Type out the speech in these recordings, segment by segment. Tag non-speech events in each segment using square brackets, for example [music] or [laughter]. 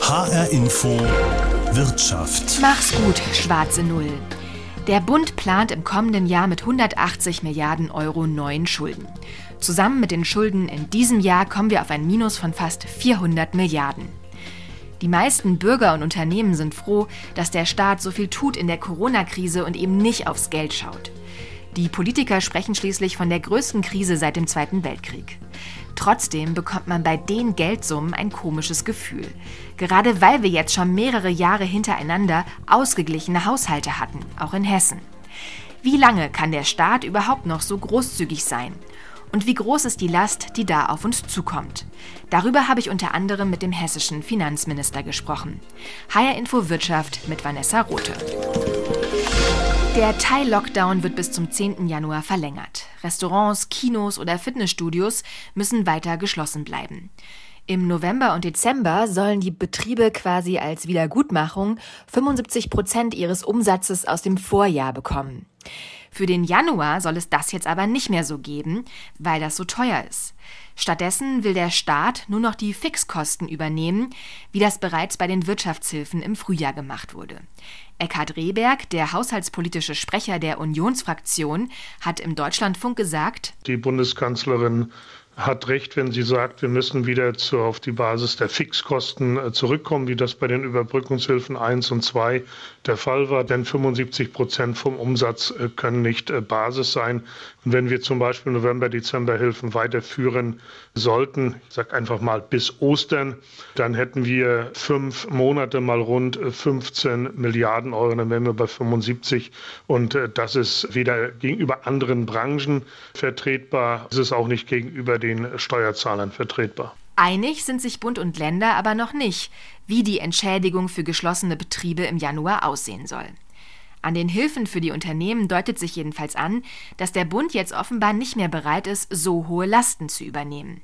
HR Info Wirtschaft. Mach's gut, schwarze Null. Der Bund plant im kommenden Jahr mit 180 Milliarden Euro neuen Schulden. Zusammen mit den Schulden in diesem Jahr kommen wir auf ein Minus von fast 400 Milliarden. Die meisten Bürger und Unternehmen sind froh, dass der Staat so viel tut in der Corona-Krise und eben nicht aufs Geld schaut. Die Politiker sprechen schließlich von der größten Krise seit dem Zweiten Weltkrieg. Trotzdem bekommt man bei den Geldsummen ein komisches Gefühl. Gerade weil wir jetzt schon mehrere Jahre hintereinander ausgeglichene Haushalte hatten, auch in Hessen. Wie lange kann der Staat überhaupt noch so großzügig sein? Und wie groß ist die Last, die da auf uns zukommt? Darüber habe ich unter anderem mit dem hessischen Finanzminister gesprochen. HR Info Wirtschaft mit Vanessa Rothe. Der Teil-Lockdown wird bis zum 10. Januar verlängert. Restaurants, Kinos oder Fitnessstudios müssen weiter geschlossen bleiben. Im November und Dezember sollen die Betriebe quasi als Wiedergutmachung 75 Prozent ihres Umsatzes aus dem Vorjahr bekommen. Für den Januar soll es das jetzt aber nicht mehr so geben, weil das so teuer ist. Stattdessen will der Staat nur noch die Fixkosten übernehmen, wie das bereits bei den Wirtschaftshilfen im Frühjahr gemacht wurde. Eckhard Rehberg, der haushaltspolitische Sprecher der Unionsfraktion, hat im Deutschlandfunk gesagt, die Bundeskanzlerin hat recht, wenn sie sagt, wir müssen wieder zu, auf die Basis der Fixkosten äh, zurückkommen, wie das bei den Überbrückungshilfen 1 und 2 der Fall war. Denn 75 Prozent vom Umsatz äh, können nicht äh, Basis sein. Und wenn wir zum Beispiel November, Dezember Hilfen weiterführen sollten, ich sage einfach mal bis Ostern, dann hätten wir fünf Monate mal rund 15 Milliarden Euro, dann wären wir bei 75. Und das ist weder gegenüber anderen Branchen vertretbar, ist es auch nicht gegenüber den Steuerzahlern vertretbar. Einig sind sich Bund und Länder aber noch nicht, wie die Entschädigung für geschlossene Betriebe im Januar aussehen soll. An den Hilfen für die Unternehmen deutet sich jedenfalls an, dass der Bund jetzt offenbar nicht mehr bereit ist, so hohe Lasten zu übernehmen.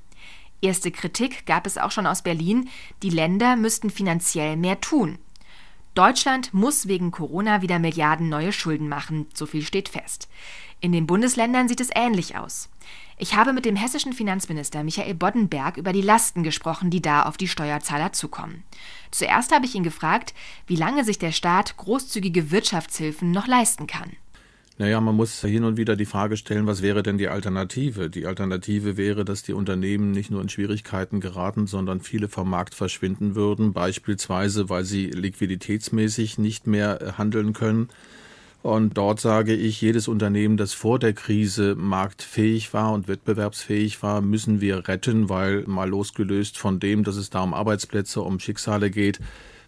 Erste Kritik gab es auch schon aus Berlin, die Länder müssten finanziell mehr tun. Deutschland muss wegen Corona wieder Milliarden neue Schulden machen, so viel steht fest. In den Bundesländern sieht es ähnlich aus. Ich habe mit dem hessischen Finanzminister Michael Boddenberg über die Lasten gesprochen, die da auf die Steuerzahler zukommen. Zuerst habe ich ihn gefragt, wie lange sich der Staat großzügige Wirtschaftshilfen noch leisten kann. Naja, man muss hin und wieder die Frage stellen, was wäre denn die Alternative? Die Alternative wäre, dass die Unternehmen nicht nur in Schwierigkeiten geraten, sondern viele vom Markt verschwinden würden, beispielsweise weil sie liquiditätsmäßig nicht mehr handeln können und dort sage ich, jedes Unternehmen, das vor der Krise marktfähig war und wettbewerbsfähig war, müssen wir retten, weil mal losgelöst von dem, dass es da um Arbeitsplätze, um Schicksale geht,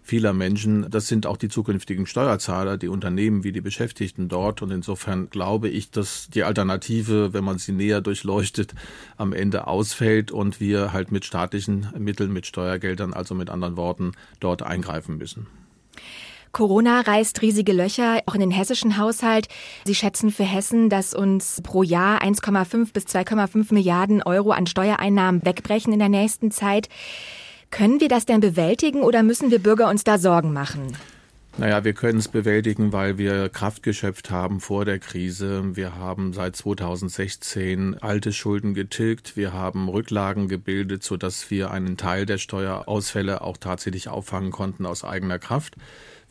vieler Menschen. Das sind auch die zukünftigen Steuerzahler, die Unternehmen wie die Beschäftigten dort. Und insofern glaube ich, dass die Alternative, wenn man sie näher durchleuchtet, am Ende ausfällt und wir halt mit staatlichen Mitteln, mit Steuergeldern, also mit anderen Worten, dort eingreifen müssen. Corona reißt riesige Löcher, auch in den hessischen Haushalt. Sie schätzen für Hessen, dass uns pro Jahr 1,5 bis 2,5 Milliarden Euro an Steuereinnahmen wegbrechen in der nächsten Zeit. Können wir das denn bewältigen oder müssen wir Bürger uns da Sorgen machen? Naja, wir können es bewältigen, weil wir Kraft geschöpft haben vor der Krise. Wir haben seit 2016 alte Schulden getilgt. Wir haben Rücklagen gebildet, sodass wir einen Teil der Steuerausfälle auch tatsächlich auffangen konnten aus eigener Kraft.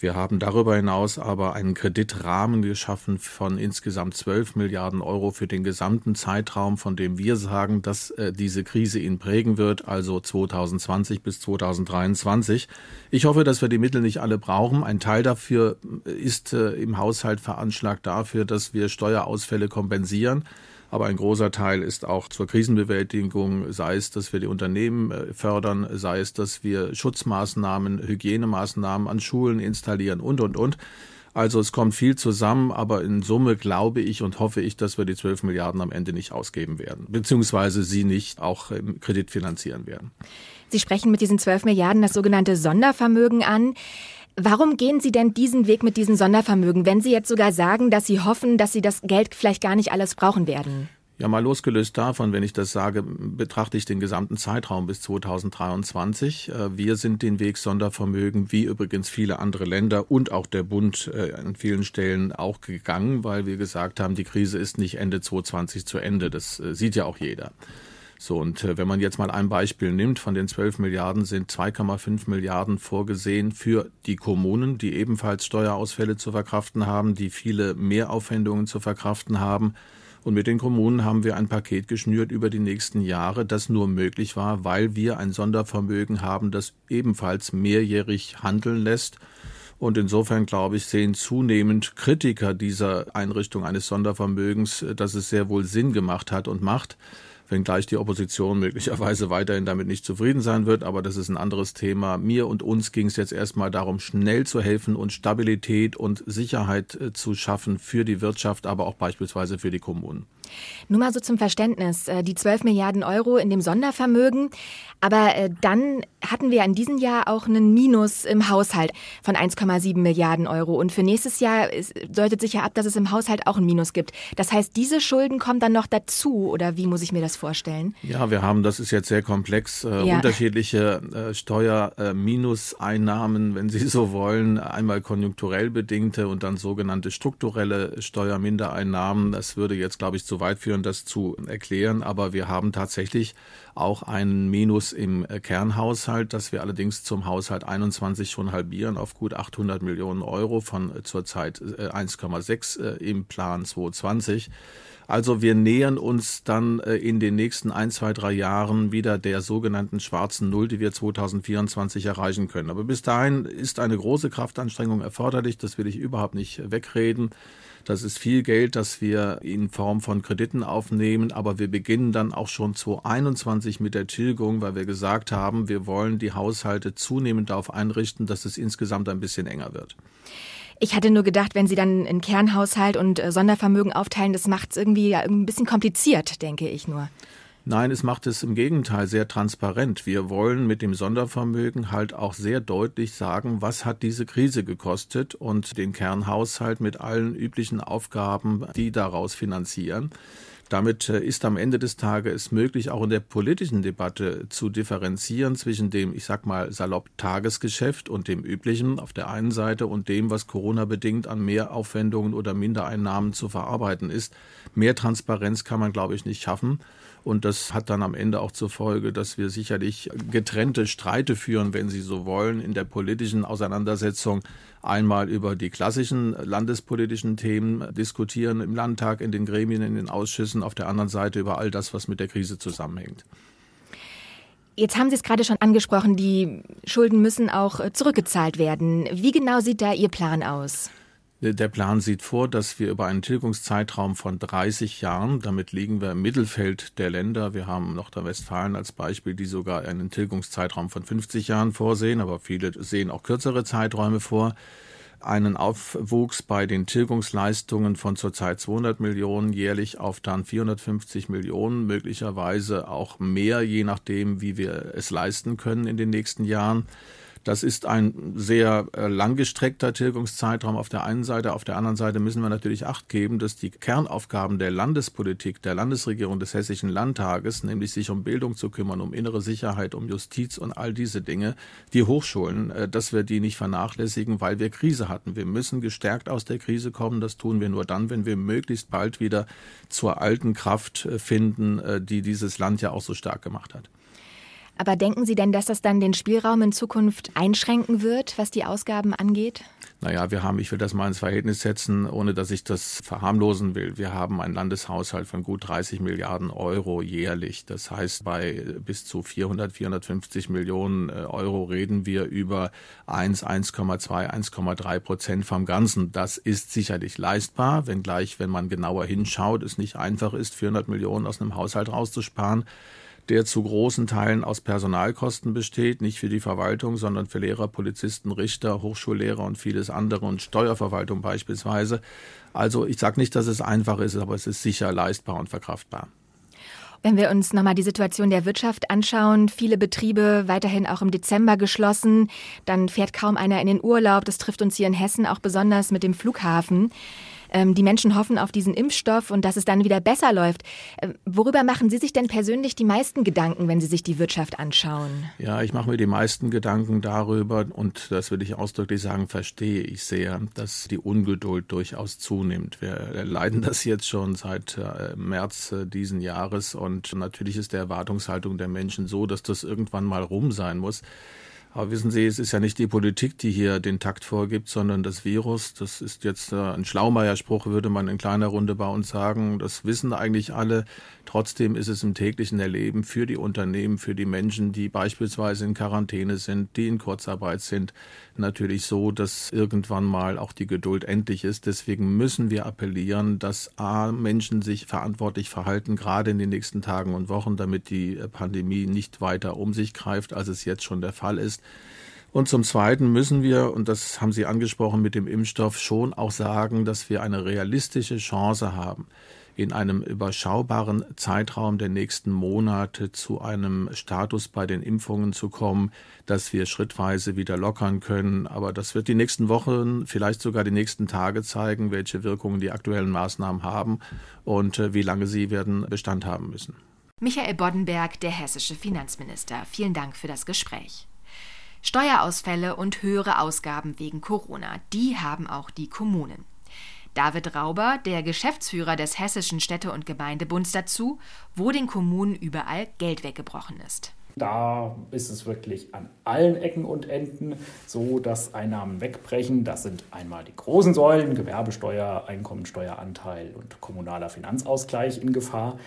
Wir haben darüber hinaus aber einen Kreditrahmen geschaffen von insgesamt 12 Milliarden Euro für den gesamten Zeitraum, von dem wir sagen, dass äh, diese Krise ihn prägen wird, also 2020 bis 2023. Ich hoffe, dass wir die Mittel nicht alle brauchen. Ein Teil dafür ist äh, im Haushalt veranschlagt dafür, dass wir Steuerausfälle kompensieren. Aber ein großer Teil ist auch zur Krisenbewältigung, sei es, dass wir die Unternehmen äh, fördern, sei es, dass wir Schutzmaßnahmen, Hygienemaßnahmen an Schulen installieren und, und, und. Also es kommt viel zusammen, aber in Summe glaube ich und hoffe ich, dass wir die 12 Milliarden am Ende nicht ausgeben werden, beziehungsweise sie nicht auch im Kredit finanzieren werden. Sie sprechen mit diesen 12 Milliarden das sogenannte Sondervermögen an. Warum gehen Sie denn diesen Weg mit diesen Sondervermögen, wenn Sie jetzt sogar sagen, dass Sie hoffen, dass Sie das Geld vielleicht gar nicht alles brauchen werden? Ja, mal losgelöst davon, wenn ich das sage, betrachte ich den gesamten Zeitraum bis 2023. Äh, wir sind den Weg Sondervermögen, wie übrigens viele andere Länder und auch der Bund äh, an vielen Stellen auch gegangen, weil wir gesagt haben, die Krise ist nicht Ende 2020 zu Ende. Das äh, sieht ja auch jeder. So, und äh, wenn man jetzt mal ein Beispiel nimmt, von den 12 Milliarden sind 2,5 Milliarden vorgesehen für die Kommunen, die ebenfalls Steuerausfälle zu verkraften haben, die viele Mehraufwendungen zu verkraften haben. Und mit den Kommunen haben wir ein Paket geschnürt über die nächsten Jahre, das nur möglich war, weil wir ein Sondervermögen haben, das ebenfalls mehrjährig handeln lässt. Und insofern, glaube ich, sehen zunehmend Kritiker dieser Einrichtung eines Sondervermögens, dass es sehr wohl Sinn gemacht hat und macht wenngleich die Opposition möglicherweise weiterhin damit nicht zufrieden sein wird, aber das ist ein anderes Thema. Mir und uns ging es jetzt erstmal darum, schnell zu helfen und Stabilität und Sicherheit äh, zu schaffen für die Wirtschaft, aber auch beispielsweise für die Kommunen. Nur mal so zum Verständnis, äh, die 12 Milliarden Euro in dem Sondervermögen, aber äh, dann hatten wir in diesem Jahr auch einen Minus im Haushalt von 1,7 Milliarden Euro und für nächstes Jahr deutet sich ja ab, dass es im Haushalt auch ein Minus gibt. Das heißt, diese Schulden kommen dann noch dazu oder wie muss ich mir das vorstellen? Ja, wir haben, das ist jetzt sehr komplex, äh, ja. unterschiedliche äh, Steuerminuseinnahmen, wenn Sie [laughs] so wollen, einmal konjunkturell bedingte und dann sogenannte strukturelle Steuermindereinnahmen. Das würde jetzt, glaube ich, zu weit führen, das zu erklären, aber wir haben tatsächlich auch einen Minus im äh, Kernhaushalt, das wir allerdings zum Haushalt 21 schon halbieren auf gut 800 Millionen Euro von äh, zurzeit 1,6 äh, im Plan 2020. Also wir nähern uns dann in den nächsten ein, zwei, drei Jahren wieder der sogenannten schwarzen Null, die wir 2024 erreichen können. Aber bis dahin ist eine große Kraftanstrengung erforderlich. Das will ich überhaupt nicht wegreden. Das ist viel Geld, das wir in Form von Krediten aufnehmen, aber wir beginnen dann auch schon 2021 mit der Tilgung, weil wir gesagt haben, wir wollen die Haushalte zunehmend darauf einrichten, dass es insgesamt ein bisschen enger wird. Ich hatte nur gedacht, wenn Sie dann einen Kernhaushalt und äh, Sondervermögen aufteilen, das macht es irgendwie ein bisschen kompliziert, denke ich nur. Nein, es macht es im Gegenteil sehr transparent. Wir wollen mit dem Sondervermögen halt auch sehr deutlich sagen, was hat diese Krise gekostet und den Kernhaushalt mit allen üblichen Aufgaben, die daraus finanzieren. Damit äh, ist am Ende des Tages möglich, auch in der politischen Debatte zu differenzieren zwischen dem, ich sag mal, salopp Tagesgeschäft und dem üblichen auf der einen Seite und dem, was Corona bedingt an Mehraufwendungen oder Mindereinnahmen zu verarbeiten ist. Mehr Transparenz kann man, glaube ich, nicht schaffen. Und das hat dann am Ende auch zur Folge, dass wir sicherlich getrennte Streite führen, wenn Sie so wollen, in der politischen Auseinandersetzung. Einmal über die klassischen landespolitischen Themen diskutieren im Landtag, in den Gremien, in den Ausschüssen, auf der anderen Seite über all das, was mit der Krise zusammenhängt. Jetzt haben Sie es gerade schon angesprochen, die Schulden müssen auch äh, zurückgezahlt werden. Wie genau sieht da Ihr Plan aus? Der Plan sieht vor, dass wir über einen Tilgungszeitraum von 30 Jahren, damit liegen wir im Mittelfeld der Länder, wir haben Nordrhein-Westfalen als Beispiel, die sogar einen Tilgungszeitraum von 50 Jahren vorsehen, aber viele sehen auch kürzere Zeiträume vor, einen Aufwuchs bei den Tilgungsleistungen von zurzeit 200 Millionen jährlich auf dann 450 Millionen, möglicherweise auch mehr, je nachdem, wie wir es leisten können in den nächsten Jahren. Das ist ein sehr äh, langgestreckter Tilgungszeitraum auf der einen Seite. Auf der anderen Seite müssen wir natürlich Acht geben, dass die Kernaufgaben der Landespolitik, der Landesregierung des Hessischen Landtages, nämlich sich um Bildung zu kümmern, um innere Sicherheit, um Justiz und all diese Dinge, die Hochschulen, äh, dass wir die nicht vernachlässigen, weil wir Krise hatten. Wir müssen gestärkt aus der Krise kommen. Das tun wir nur dann, wenn wir möglichst bald wieder zur alten Kraft äh, finden, die dieses Land ja auch so stark gemacht hat. Aber denken Sie denn, dass das dann den Spielraum in Zukunft einschränken wird, was die Ausgaben angeht? Naja, wir haben, ich will das mal ins Verhältnis setzen, ohne dass ich das verharmlosen will. Wir haben einen Landeshaushalt von gut 30 Milliarden Euro jährlich. Das heißt, bei bis zu 400, 450 Millionen äh, Euro reden wir über 1, 1,2, 1,3 Prozent vom Ganzen. Das ist sicherlich leistbar, wenngleich, wenn man genauer hinschaut, es nicht einfach ist, 400 Millionen aus einem Haushalt rauszusparen der zu großen Teilen aus Personalkosten besteht, nicht für die Verwaltung, sondern für Lehrer, Polizisten, Richter, Hochschullehrer und vieles andere und Steuerverwaltung beispielsweise. Also ich sage nicht, dass es einfach ist, aber es ist sicher leistbar und verkraftbar. Wenn wir uns nochmal die Situation der Wirtschaft anschauen, viele Betriebe weiterhin auch im Dezember geschlossen, dann fährt kaum einer in den Urlaub. Das trifft uns hier in Hessen auch besonders mit dem Flughafen. Ähm, die Menschen hoffen auf diesen Impfstoff und dass es dann wieder besser läuft. Ähm, worüber machen Sie sich denn persönlich die meisten Gedanken, wenn Sie sich die Wirtschaft anschauen? Ja, ich mache mir die meisten Gedanken darüber und das würde ich ausdrücklich sagen, verstehe ich sehr, dass die Ungeduld durchaus zunimmt. Wir leiden das jetzt schon seit äh, März äh, diesen Jahres und natürlich ist der Erwartungshaltung der Menschen so, dass das irgendwann mal rum sein muss. Aber wissen Sie, es ist ja nicht die Politik, die hier den Takt vorgibt, sondern das Virus. Das ist jetzt äh, ein Schlaumeier-Spruch, würde man in kleiner Runde bei uns sagen. Das wissen eigentlich alle. Trotzdem ist es im täglichen Erleben für die Unternehmen, für die Menschen, die beispielsweise in Quarantäne sind, die in Kurzarbeit sind, natürlich so, dass irgendwann mal auch die Geduld endlich ist. Deswegen müssen wir appellieren, dass A, Menschen sich verantwortlich verhalten, gerade in den nächsten Tagen und Wochen, damit die Pandemie nicht weiter um sich greift, als es jetzt schon der Fall ist. Und zum Zweiten müssen wir, und das haben Sie angesprochen mit dem Impfstoff, schon auch sagen, dass wir eine realistische Chance haben, in einem überschaubaren Zeitraum der nächsten Monate zu einem Status bei den Impfungen zu kommen, dass wir schrittweise wieder lockern können. Aber das wird die nächsten Wochen, vielleicht sogar die nächsten Tage zeigen, welche Wirkungen die aktuellen Maßnahmen haben und äh, wie lange sie werden Bestand haben müssen. Michael Boddenberg, der hessische Finanzminister. Vielen Dank für das Gespräch. Steuerausfälle und höhere Ausgaben wegen Corona, die haben auch die Kommunen. David Rauber, der Geschäftsführer des Hessischen Städte- und Gemeindebunds dazu, wo den Kommunen überall Geld weggebrochen ist. Da ist es wirklich an allen Ecken und Enden so, dass Einnahmen wegbrechen. Das sind einmal die großen Säulen, Gewerbesteuer, Einkommensteueranteil und kommunaler Finanzausgleich in Gefahr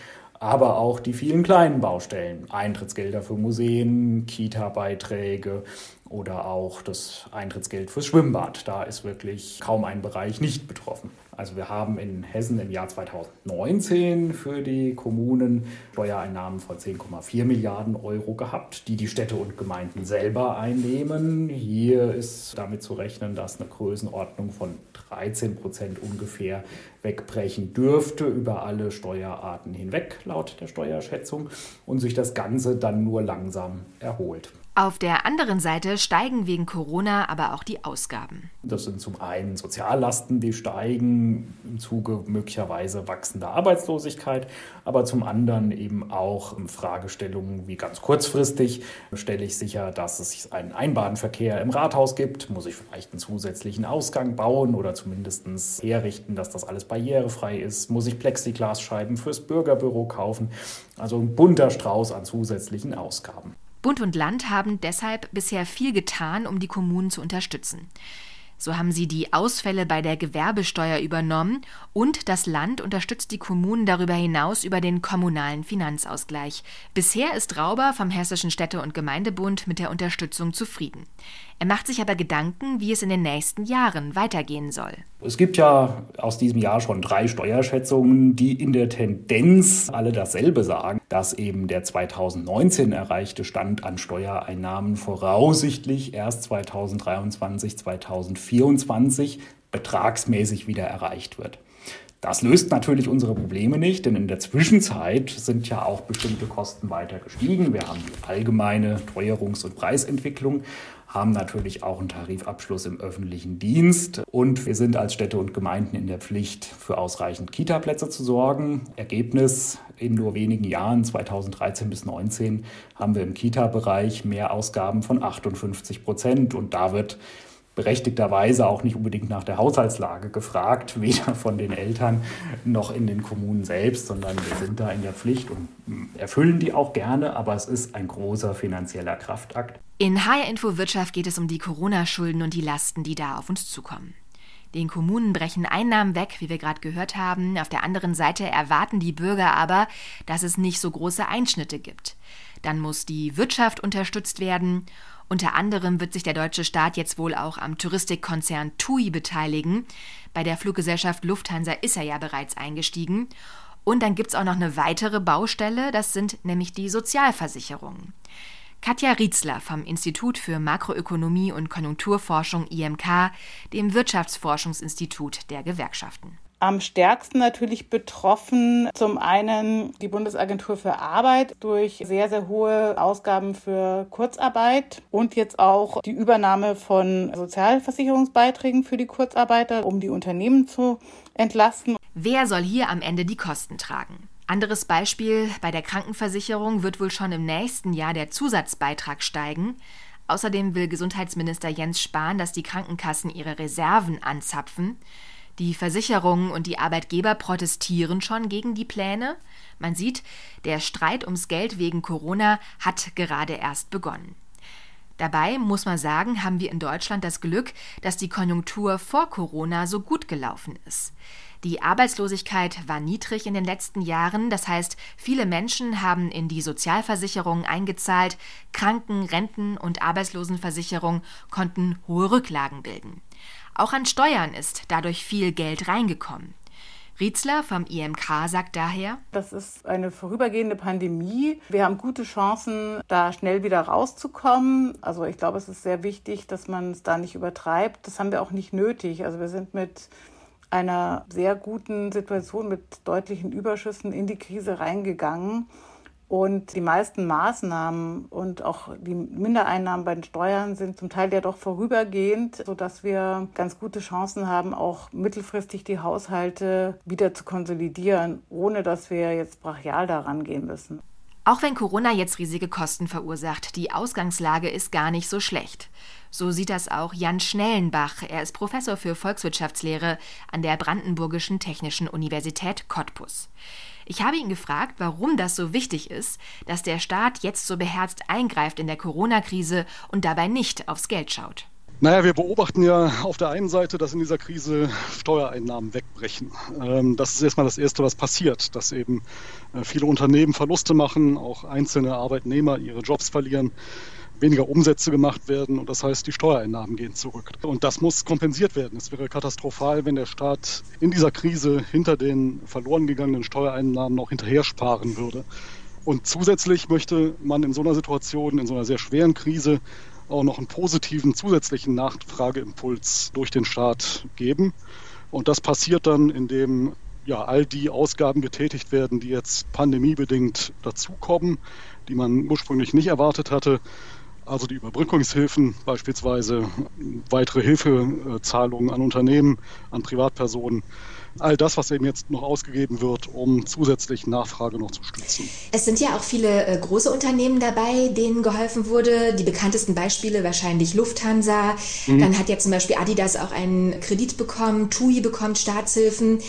aber auch die vielen kleinen Baustellen, Eintrittsgelder für Museen, Kita-Beiträge oder auch das Eintrittsgeld fürs Schwimmbad. Da ist wirklich kaum ein Bereich nicht betroffen. Also wir haben in Hessen im Jahr 2019 für die Kommunen Steuereinnahmen von 10,4 Milliarden Euro gehabt, die die Städte und Gemeinden selber einnehmen. Hier ist damit zu rechnen, dass eine Größenordnung von 13 Prozent ungefähr wegbrechen dürfte über alle Steuerarten hinweg, laut der Steuerschätzung, und sich das Ganze dann nur langsam erholt. Auf der anderen Seite steigen wegen Corona aber auch die Ausgaben. Das sind zum einen Soziallasten, die steigen im Zuge möglicherweise wachsender Arbeitslosigkeit, aber zum anderen eben auch Fragestellungen wie ganz kurzfristig stelle ich sicher, dass es einen Einbahnverkehr im Rathaus gibt, muss ich vielleicht einen zusätzlichen Ausgang bauen oder zumindest herrichten, dass das alles barrierefrei ist, muss ich Plexiglasscheiben fürs Bürgerbüro kaufen, also ein bunter Strauß an zusätzlichen Ausgaben. Bund und Land haben deshalb bisher viel getan, um die Kommunen zu unterstützen. So haben sie die Ausfälle bei der Gewerbesteuer übernommen und das Land unterstützt die Kommunen darüber hinaus über den kommunalen Finanzausgleich. Bisher ist Rauber vom Hessischen Städte- und Gemeindebund mit der Unterstützung zufrieden. Er macht sich aber Gedanken, wie es in den nächsten Jahren weitergehen soll. Es gibt ja aus diesem Jahr schon drei Steuerschätzungen, die in der Tendenz alle dasselbe sagen, dass eben der 2019 erreichte Stand an Steuereinnahmen voraussichtlich erst 2023, 2024 betragsmäßig wieder erreicht wird. Das löst natürlich unsere Probleme nicht, denn in der Zwischenzeit sind ja auch bestimmte Kosten weiter gestiegen. Wir haben die allgemeine Teuerungs- und Preisentwicklung, haben natürlich auch einen Tarifabschluss im öffentlichen Dienst und wir sind als Städte und Gemeinden in der Pflicht, für ausreichend Kita-Plätze zu sorgen. Ergebnis in nur wenigen Jahren, 2013 bis 2019, haben wir im Kita-Bereich mehr Ausgaben von 58 Prozent und da wird berechtigterweise auch nicht unbedingt nach der Haushaltslage gefragt, [laughs] weder von den Eltern noch in den Kommunen selbst, sondern wir sind da in der Pflicht und erfüllen die auch gerne, aber es ist ein großer finanzieller Kraftakt. In HR Info Wirtschaft geht es um die Corona-Schulden und die Lasten, die da auf uns zukommen. Den Kommunen brechen Einnahmen weg, wie wir gerade gehört haben. Auf der anderen Seite erwarten die Bürger aber, dass es nicht so große Einschnitte gibt. Dann muss die Wirtschaft unterstützt werden unter anderem wird sich der deutsche Staat jetzt wohl auch am Touristikkonzern TUI beteiligen. Bei der Fluggesellschaft Lufthansa ist er ja bereits eingestiegen. Und dann gibt es auch noch eine weitere Baustelle, das sind nämlich die Sozialversicherungen. Katja Rietzler vom Institut für Makroökonomie und Konjunkturforschung IMK, dem Wirtschaftsforschungsinstitut der Gewerkschaften. Am stärksten natürlich betroffen zum einen die Bundesagentur für Arbeit durch sehr, sehr hohe Ausgaben für Kurzarbeit und jetzt auch die Übernahme von Sozialversicherungsbeiträgen für die Kurzarbeiter, um die Unternehmen zu entlasten. Wer soll hier am Ende die Kosten tragen? Anderes Beispiel, bei der Krankenversicherung wird wohl schon im nächsten Jahr der Zusatzbeitrag steigen. Außerdem will Gesundheitsminister Jens Spahn, dass die Krankenkassen ihre Reserven anzapfen. Die Versicherungen und die Arbeitgeber protestieren schon gegen die Pläne. Man sieht, der Streit ums Geld wegen Corona hat gerade erst begonnen. Dabei muss man sagen, haben wir in Deutschland das Glück, dass die Konjunktur vor Corona so gut gelaufen ist. Die Arbeitslosigkeit war niedrig in den letzten Jahren, das heißt, viele Menschen haben in die Sozialversicherungen eingezahlt, Kranken-, Renten- und Arbeitslosenversicherung konnten hohe Rücklagen bilden. Auch an Steuern ist dadurch viel Geld reingekommen. Rietzler vom IMK sagt daher, das ist eine vorübergehende Pandemie. Wir haben gute Chancen, da schnell wieder rauszukommen. Also ich glaube, es ist sehr wichtig, dass man es da nicht übertreibt. Das haben wir auch nicht nötig. Also wir sind mit einer sehr guten Situation mit deutlichen Überschüssen in die Krise reingegangen. Und die meisten Maßnahmen und auch die Mindereinnahmen bei den Steuern sind zum Teil ja doch vorübergehend, sodass wir ganz gute Chancen haben, auch mittelfristig die Haushalte wieder zu konsolidieren, ohne dass wir jetzt brachial daran gehen müssen. Auch wenn Corona jetzt riesige Kosten verursacht, die Ausgangslage ist gar nicht so schlecht. So sieht das auch Jan Schnellenbach. Er ist Professor für Volkswirtschaftslehre an der Brandenburgischen Technischen Universität Cottbus. Ich habe ihn gefragt, warum das so wichtig ist, dass der Staat jetzt so beherzt eingreift in der Corona-Krise und dabei nicht aufs Geld schaut. Naja, wir beobachten ja auf der einen Seite, dass in dieser Krise Steuereinnahmen wegbrechen. Ähm, das ist erstmal das Erste, was passiert, dass eben äh, viele Unternehmen Verluste machen, auch einzelne Arbeitnehmer ihre Jobs verlieren weniger Umsätze gemacht werden und das heißt, die Steuereinnahmen gehen zurück. Und das muss kompensiert werden. Es wäre katastrophal, wenn der Staat in dieser Krise hinter den verloren gegangenen Steuereinnahmen noch hinterher sparen würde. Und zusätzlich möchte man in so einer Situation, in so einer sehr schweren Krise, auch noch einen positiven zusätzlichen Nachfrageimpuls durch den Staat geben. Und das passiert dann, indem ja, all die Ausgaben getätigt werden, die jetzt pandemiebedingt dazukommen, die man ursprünglich nicht erwartet hatte also die Überbrückungshilfen beispielsweise, weitere Hilfezahlungen an Unternehmen, an Privatpersonen. All das, was eben jetzt noch ausgegeben wird, um zusätzlich Nachfrage noch zu stützen. Es sind ja auch viele äh, große Unternehmen dabei, denen geholfen wurde. Die bekanntesten Beispiele wahrscheinlich Lufthansa. Mhm. Dann hat ja zum Beispiel Adidas auch einen Kredit bekommen. TUI bekommt Staatshilfen.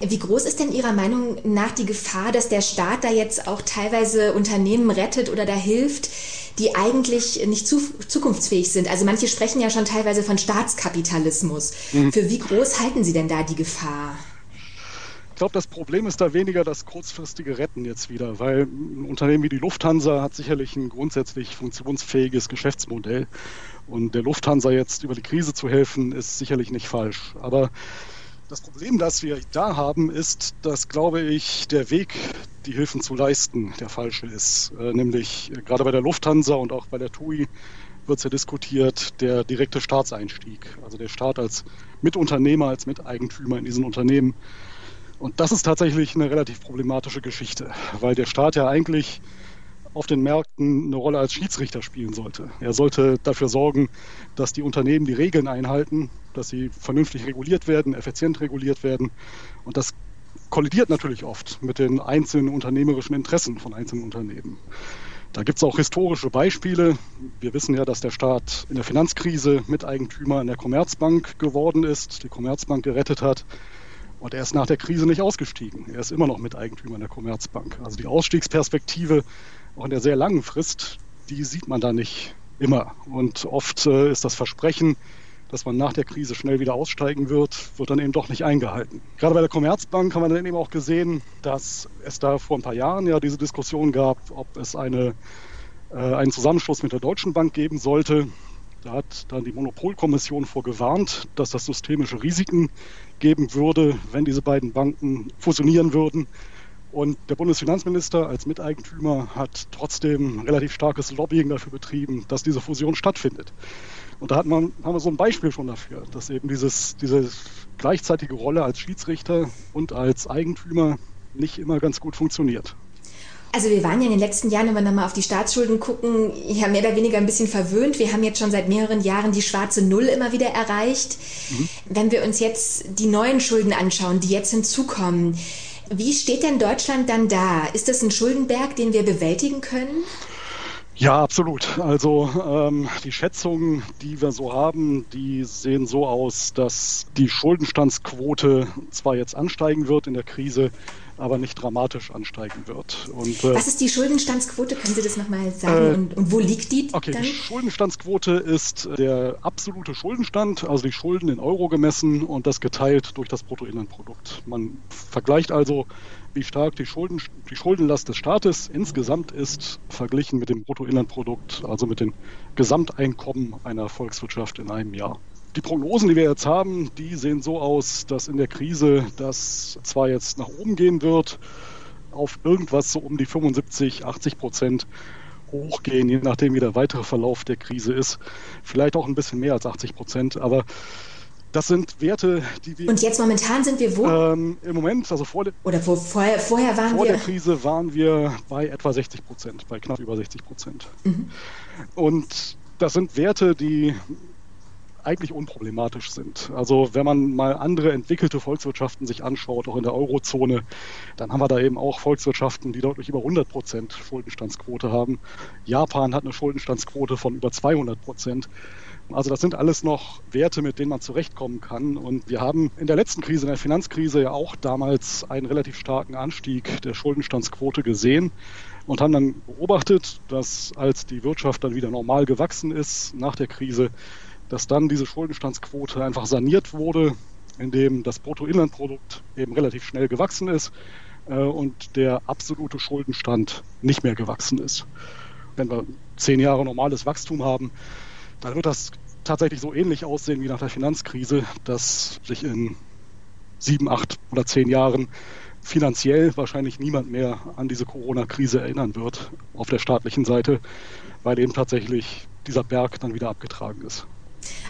Wie groß ist denn Ihrer Meinung nach die Gefahr, dass der Staat da jetzt auch teilweise Unternehmen rettet oder da hilft, die eigentlich nicht zu, zukunftsfähig sind. Also manche sprechen ja schon teilweise von Staatskapitalismus. Mhm. Für wie groß halten Sie denn da die Gefahr? Ich glaube, das Problem ist da weniger das kurzfristige Retten jetzt wieder, weil ein Unternehmen wie die Lufthansa hat sicherlich ein grundsätzlich funktionsfähiges Geschäftsmodell. Und der Lufthansa jetzt über die Krise zu helfen, ist sicherlich nicht falsch. Aber das Problem, das wir da haben, ist, dass, glaube ich, der Weg, die Hilfen zu leisten, der falsche ist. Äh, nämlich äh, gerade bei der Lufthansa und auch bei der TUI wird es ja diskutiert, der direkte Staatseinstieg. Also der Staat als Mitunternehmer, als Miteigentümer in diesen Unternehmen. Und das ist tatsächlich eine relativ problematische Geschichte, weil der Staat ja eigentlich auf den Märkten eine Rolle als Schiedsrichter spielen sollte. Er sollte dafür sorgen, dass die Unternehmen die Regeln einhalten, dass sie vernünftig reguliert werden, effizient reguliert werden. Und das kollidiert natürlich oft mit den einzelnen unternehmerischen Interessen von einzelnen Unternehmen. Da gibt es auch historische Beispiele. Wir wissen ja, dass der Staat in der Finanzkrise Miteigentümer in der Commerzbank geworden ist, die Commerzbank gerettet hat. Und er ist nach der Krise nicht ausgestiegen. Er ist immer noch Miteigentümer in der Commerzbank. Also die Ausstiegsperspektive auch in der sehr langen Frist, die sieht man da nicht immer. Und oft äh, ist das Versprechen, dass man nach der Krise schnell wieder aussteigen wird, wird dann eben doch nicht eingehalten. Gerade bei der Commerzbank haben wir dann eben auch gesehen, dass es da vor ein paar Jahren ja diese Diskussion gab, ob es eine, äh, einen Zusammenschluss mit der Deutschen Bank geben sollte. Da hat dann die Monopolkommission vorgewarnt, dass das systemische Risiken geben würde, wenn diese beiden Banken fusionieren würden. Und der Bundesfinanzminister als Miteigentümer hat trotzdem relativ starkes Lobbying dafür betrieben, dass diese Fusion stattfindet. Und da hat man, haben wir so ein Beispiel schon dafür, dass eben dieses, diese gleichzeitige Rolle als Schiedsrichter und als Eigentümer nicht immer ganz gut funktioniert. Also wir waren ja in den letzten Jahren, wenn wir nochmal auf die Staatsschulden gucken, ja mehr oder weniger ein bisschen verwöhnt. Wir haben jetzt schon seit mehreren Jahren die schwarze Null immer wieder erreicht. Mhm. Wenn wir uns jetzt die neuen Schulden anschauen, die jetzt hinzukommen, wie steht denn Deutschland dann da? Ist das ein Schuldenberg, den wir bewältigen können? Ja, absolut. Also ähm, die Schätzungen, die wir so haben, die sehen so aus, dass die Schuldenstandsquote zwar jetzt ansteigen wird in der Krise, aber nicht dramatisch ansteigen wird. Und, äh, Was ist die Schuldenstandsquote? Können Sie das nochmal sagen? Äh, und, und, wo liegt die? Okay, dann? die Schuldenstandsquote ist der absolute Schuldenstand, also die Schulden in Euro gemessen und das geteilt durch das Bruttoinlandprodukt. Man vergleicht also, wie stark die, Schulden, die Schuldenlast des Staates insgesamt ist, verglichen mit dem Bruttoinlandprodukt, also mit dem Gesamteinkommen einer Volkswirtschaft in einem Jahr. Die Prognosen, die wir jetzt haben, die sehen so aus, dass in der Krise das zwar jetzt nach oben gehen wird, auf irgendwas so um die 75, 80 Prozent hochgehen, je nachdem, wie der weitere Verlauf der Krise ist. Vielleicht auch ein bisschen mehr als 80 Prozent, aber das sind Werte, die wir. Und jetzt momentan sind wir wo? Ähm, Im Moment, also vor der. Oder wo, vorher, vorher waren vor wir. Vor der Krise waren wir bei etwa 60 Prozent, bei knapp über 60 Prozent. Mhm. Und das sind Werte, die eigentlich unproblematisch sind. Also wenn man mal andere entwickelte Volkswirtschaften sich anschaut, auch in der Eurozone, dann haben wir da eben auch Volkswirtschaften, die deutlich über 100 Prozent Schuldenstandsquote haben. Japan hat eine Schuldenstandsquote von über 200 Prozent. Also das sind alles noch Werte, mit denen man zurechtkommen kann. Und wir haben in der letzten Krise, in der Finanzkrise, ja auch damals einen relativ starken Anstieg der Schuldenstandsquote gesehen und haben dann beobachtet, dass als die Wirtschaft dann wieder normal gewachsen ist nach der Krise, dass dann diese Schuldenstandsquote einfach saniert wurde, indem das Bruttoinlandprodukt eben relativ schnell gewachsen ist äh, und der absolute Schuldenstand nicht mehr gewachsen ist. Wenn wir zehn Jahre normales Wachstum haben, dann wird das tatsächlich so ähnlich aussehen wie nach der Finanzkrise, dass sich in sieben, acht oder zehn Jahren finanziell wahrscheinlich niemand mehr an diese Corona-Krise erinnern wird auf der staatlichen Seite, weil eben tatsächlich dieser Berg dann wieder abgetragen ist.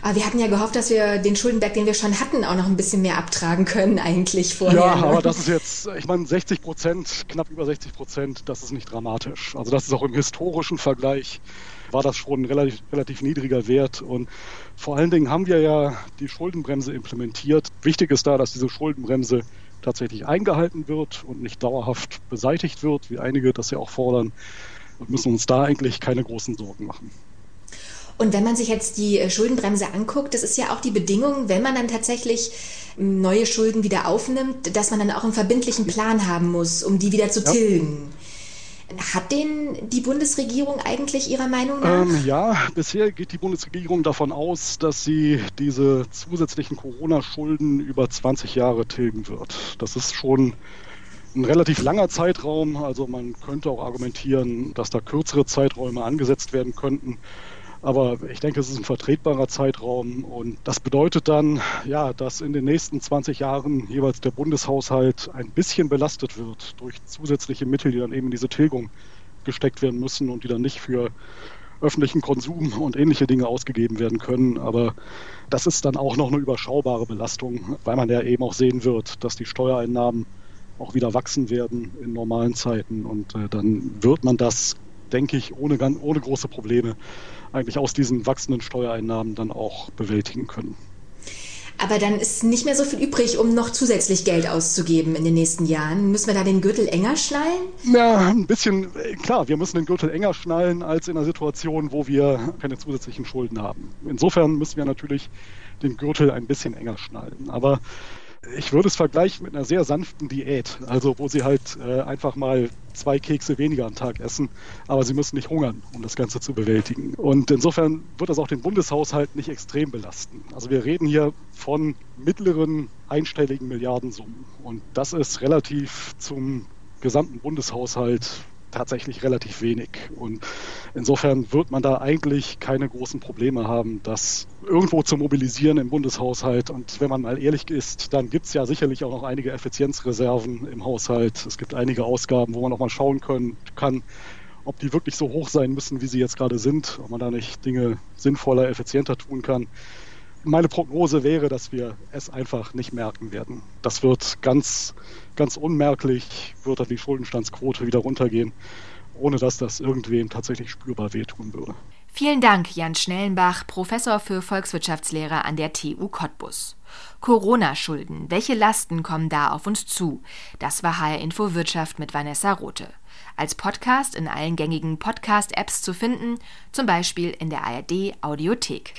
Aber wir hatten ja gehofft, dass wir den Schuldenberg, den wir schon hatten, auch noch ein bisschen mehr abtragen können, eigentlich vorher. Ja, ne? aber das ist jetzt, ich meine, 60 Prozent, knapp über 60 Prozent, das ist nicht dramatisch. Also das ist auch im historischen Vergleich, war das schon ein relativ, relativ niedriger Wert. Und vor allen Dingen haben wir ja die Schuldenbremse implementiert. Wichtig ist da, dass diese Schuldenbremse tatsächlich eingehalten wird und nicht dauerhaft beseitigt wird, wie einige das ja auch fordern. Und müssen uns da eigentlich keine großen Sorgen machen. Und wenn man sich jetzt die äh, Schuldenbremse anguckt, das ist ja auch die Bedingung, wenn man dann tatsächlich hm, neue Schulden wieder aufnimmt, dass man dann auch einen verbindlichen Plan haben muss, um die wieder zu ja. tilgen. Hat den die Bundesregierung eigentlich Ihrer Meinung nach? Ähm, ja, bisher geht die Bundesregierung davon aus, dass sie diese zusätzlichen Corona-Schulden über 20 Jahre tilgen wird. Das ist schon ein relativ langer Zeitraum. Also man könnte auch argumentieren, dass da kürzere Zeiträume angesetzt werden könnten. Aber ich denke, es ist ein vertretbarer Zeitraum und das bedeutet dann, ja, dass in den nächsten 20 Jahren jeweils der Bundeshaushalt ein bisschen belastet wird durch zusätzliche Mittel, die dann eben in diese Tilgung gesteckt werden müssen und die dann nicht für öffentlichen Konsum und ähnliche Dinge ausgegeben werden können. Aber das ist dann auch noch eine überschaubare Belastung, weil man ja eben auch sehen wird, dass die Steuereinnahmen auch wieder wachsen werden in normalen Zeiten. Und äh, dann wird man das, denke ich, ohne, ohne große Probleme eigentlich aus diesen wachsenden Steuereinnahmen dann auch bewältigen können. Aber dann ist nicht mehr so viel übrig, um noch zusätzlich Geld auszugeben in den nächsten Jahren. Müssen wir da den Gürtel enger schnallen? Ja, ein bisschen, klar, wir müssen den Gürtel enger schnallen als in einer Situation, wo wir keine zusätzlichen Schulden haben. Insofern müssen wir natürlich den Gürtel ein bisschen enger schnallen. Aber ich würde es vergleichen mit einer sehr sanften Diät, also wo sie halt äh, einfach mal zwei Kekse weniger am Tag essen, aber sie müssen nicht hungern, um das Ganze zu bewältigen. Und insofern wird das auch den Bundeshaushalt nicht extrem belasten. Also wir reden hier von mittleren einstelligen Milliardensummen und das ist relativ zum gesamten Bundeshaushalt tatsächlich relativ wenig. Und insofern wird man da eigentlich keine großen Probleme haben, das irgendwo zu mobilisieren im Bundeshaushalt. Und wenn man mal ehrlich ist, dann gibt es ja sicherlich auch noch einige Effizienzreserven im Haushalt. Es gibt einige Ausgaben, wo man noch mal schauen können kann, ob die wirklich so hoch sein müssen, wie sie jetzt gerade sind, ob man da nicht Dinge sinnvoller, effizienter tun kann. Meine Prognose wäre, dass wir es einfach nicht merken werden. Das wird ganz, ganz unmerklich, wird die Schuldenstandsquote wieder runtergehen, ohne dass das irgendwem tatsächlich spürbar wehtun würde. Vielen Dank, Jan Schnellenbach, Professor für Volkswirtschaftslehre an der TU Cottbus. Corona-Schulden, welche Lasten kommen da auf uns zu? Das war HR Info Wirtschaft mit Vanessa Rothe. Als Podcast in allen gängigen Podcast-Apps zu finden, zum Beispiel in der ARD Audiothek.